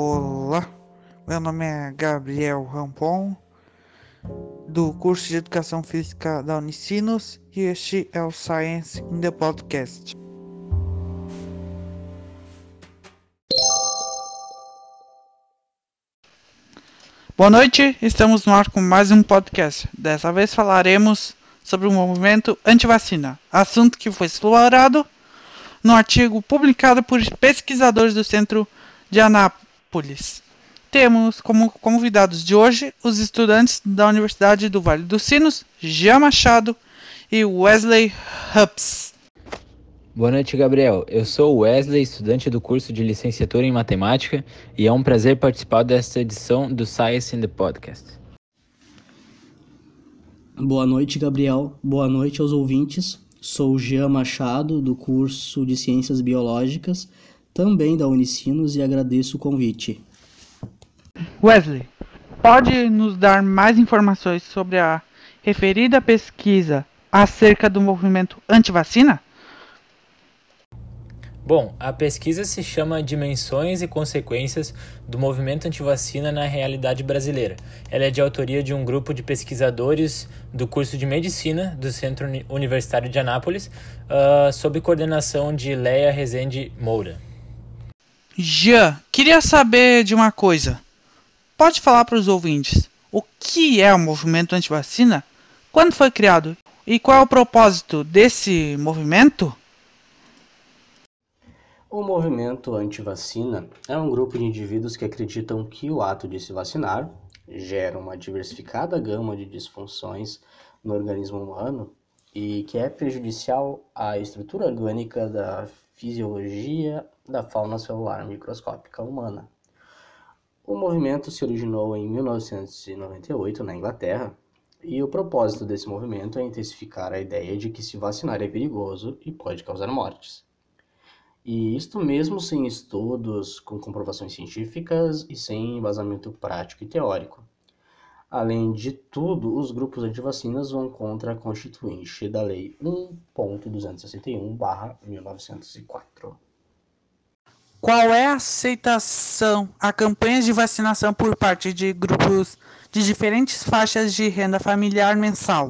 Olá, meu nome é Gabriel Rampon, do curso de Educação Física da Unicinos, e este é o Science in the Podcast. Boa noite, estamos no ar com mais um podcast. Dessa vez falaremos sobre o movimento anti-vacina, assunto que foi explorado no artigo publicado por pesquisadores do Centro de Anápolis. Temos como convidados de hoje os estudantes da Universidade do Vale dos Sinos, Jean Machado e Wesley Hubs. Boa noite, Gabriel. Eu sou Wesley, estudante do curso de licenciatura em matemática, e é um prazer participar desta edição do Science in the Podcast. Boa noite, Gabriel. Boa noite aos ouvintes. Sou Jean Machado, do curso de Ciências Biológicas, também da Unicinos, e agradeço o convite. Wesley, pode nos dar mais informações sobre a referida pesquisa acerca do movimento anti-vacina? Bom, a pesquisa se chama Dimensões e Consequências do Movimento Antivacina na Realidade Brasileira. Ela é de autoria de um grupo de pesquisadores do curso de Medicina do Centro Universitário de Anápolis, uh, sob coordenação de Leia Rezende Moura. Jean, queria saber de uma coisa. Pode falar para os ouvintes o que é o movimento antivacina? Quando foi criado? E qual é o propósito desse movimento? O movimento anti-vacina é um grupo de indivíduos que acreditam que o ato de se vacinar gera uma diversificada gama de disfunções no organismo humano e que é prejudicial à estrutura orgânica da fisiologia da fauna celular microscópica humana. O movimento se originou em 1998 na Inglaterra e o propósito desse movimento é intensificar a ideia de que se vacinar é perigoso e pode causar mortes. E isto mesmo sem estudos com comprovações científicas e sem embasamento prático e teórico. Além de tudo, os grupos antivacinas vão contra a constituinte da Lei 1.261-1904. Qual é a aceitação a campanhas de vacinação por parte de grupos de diferentes faixas de renda familiar mensal?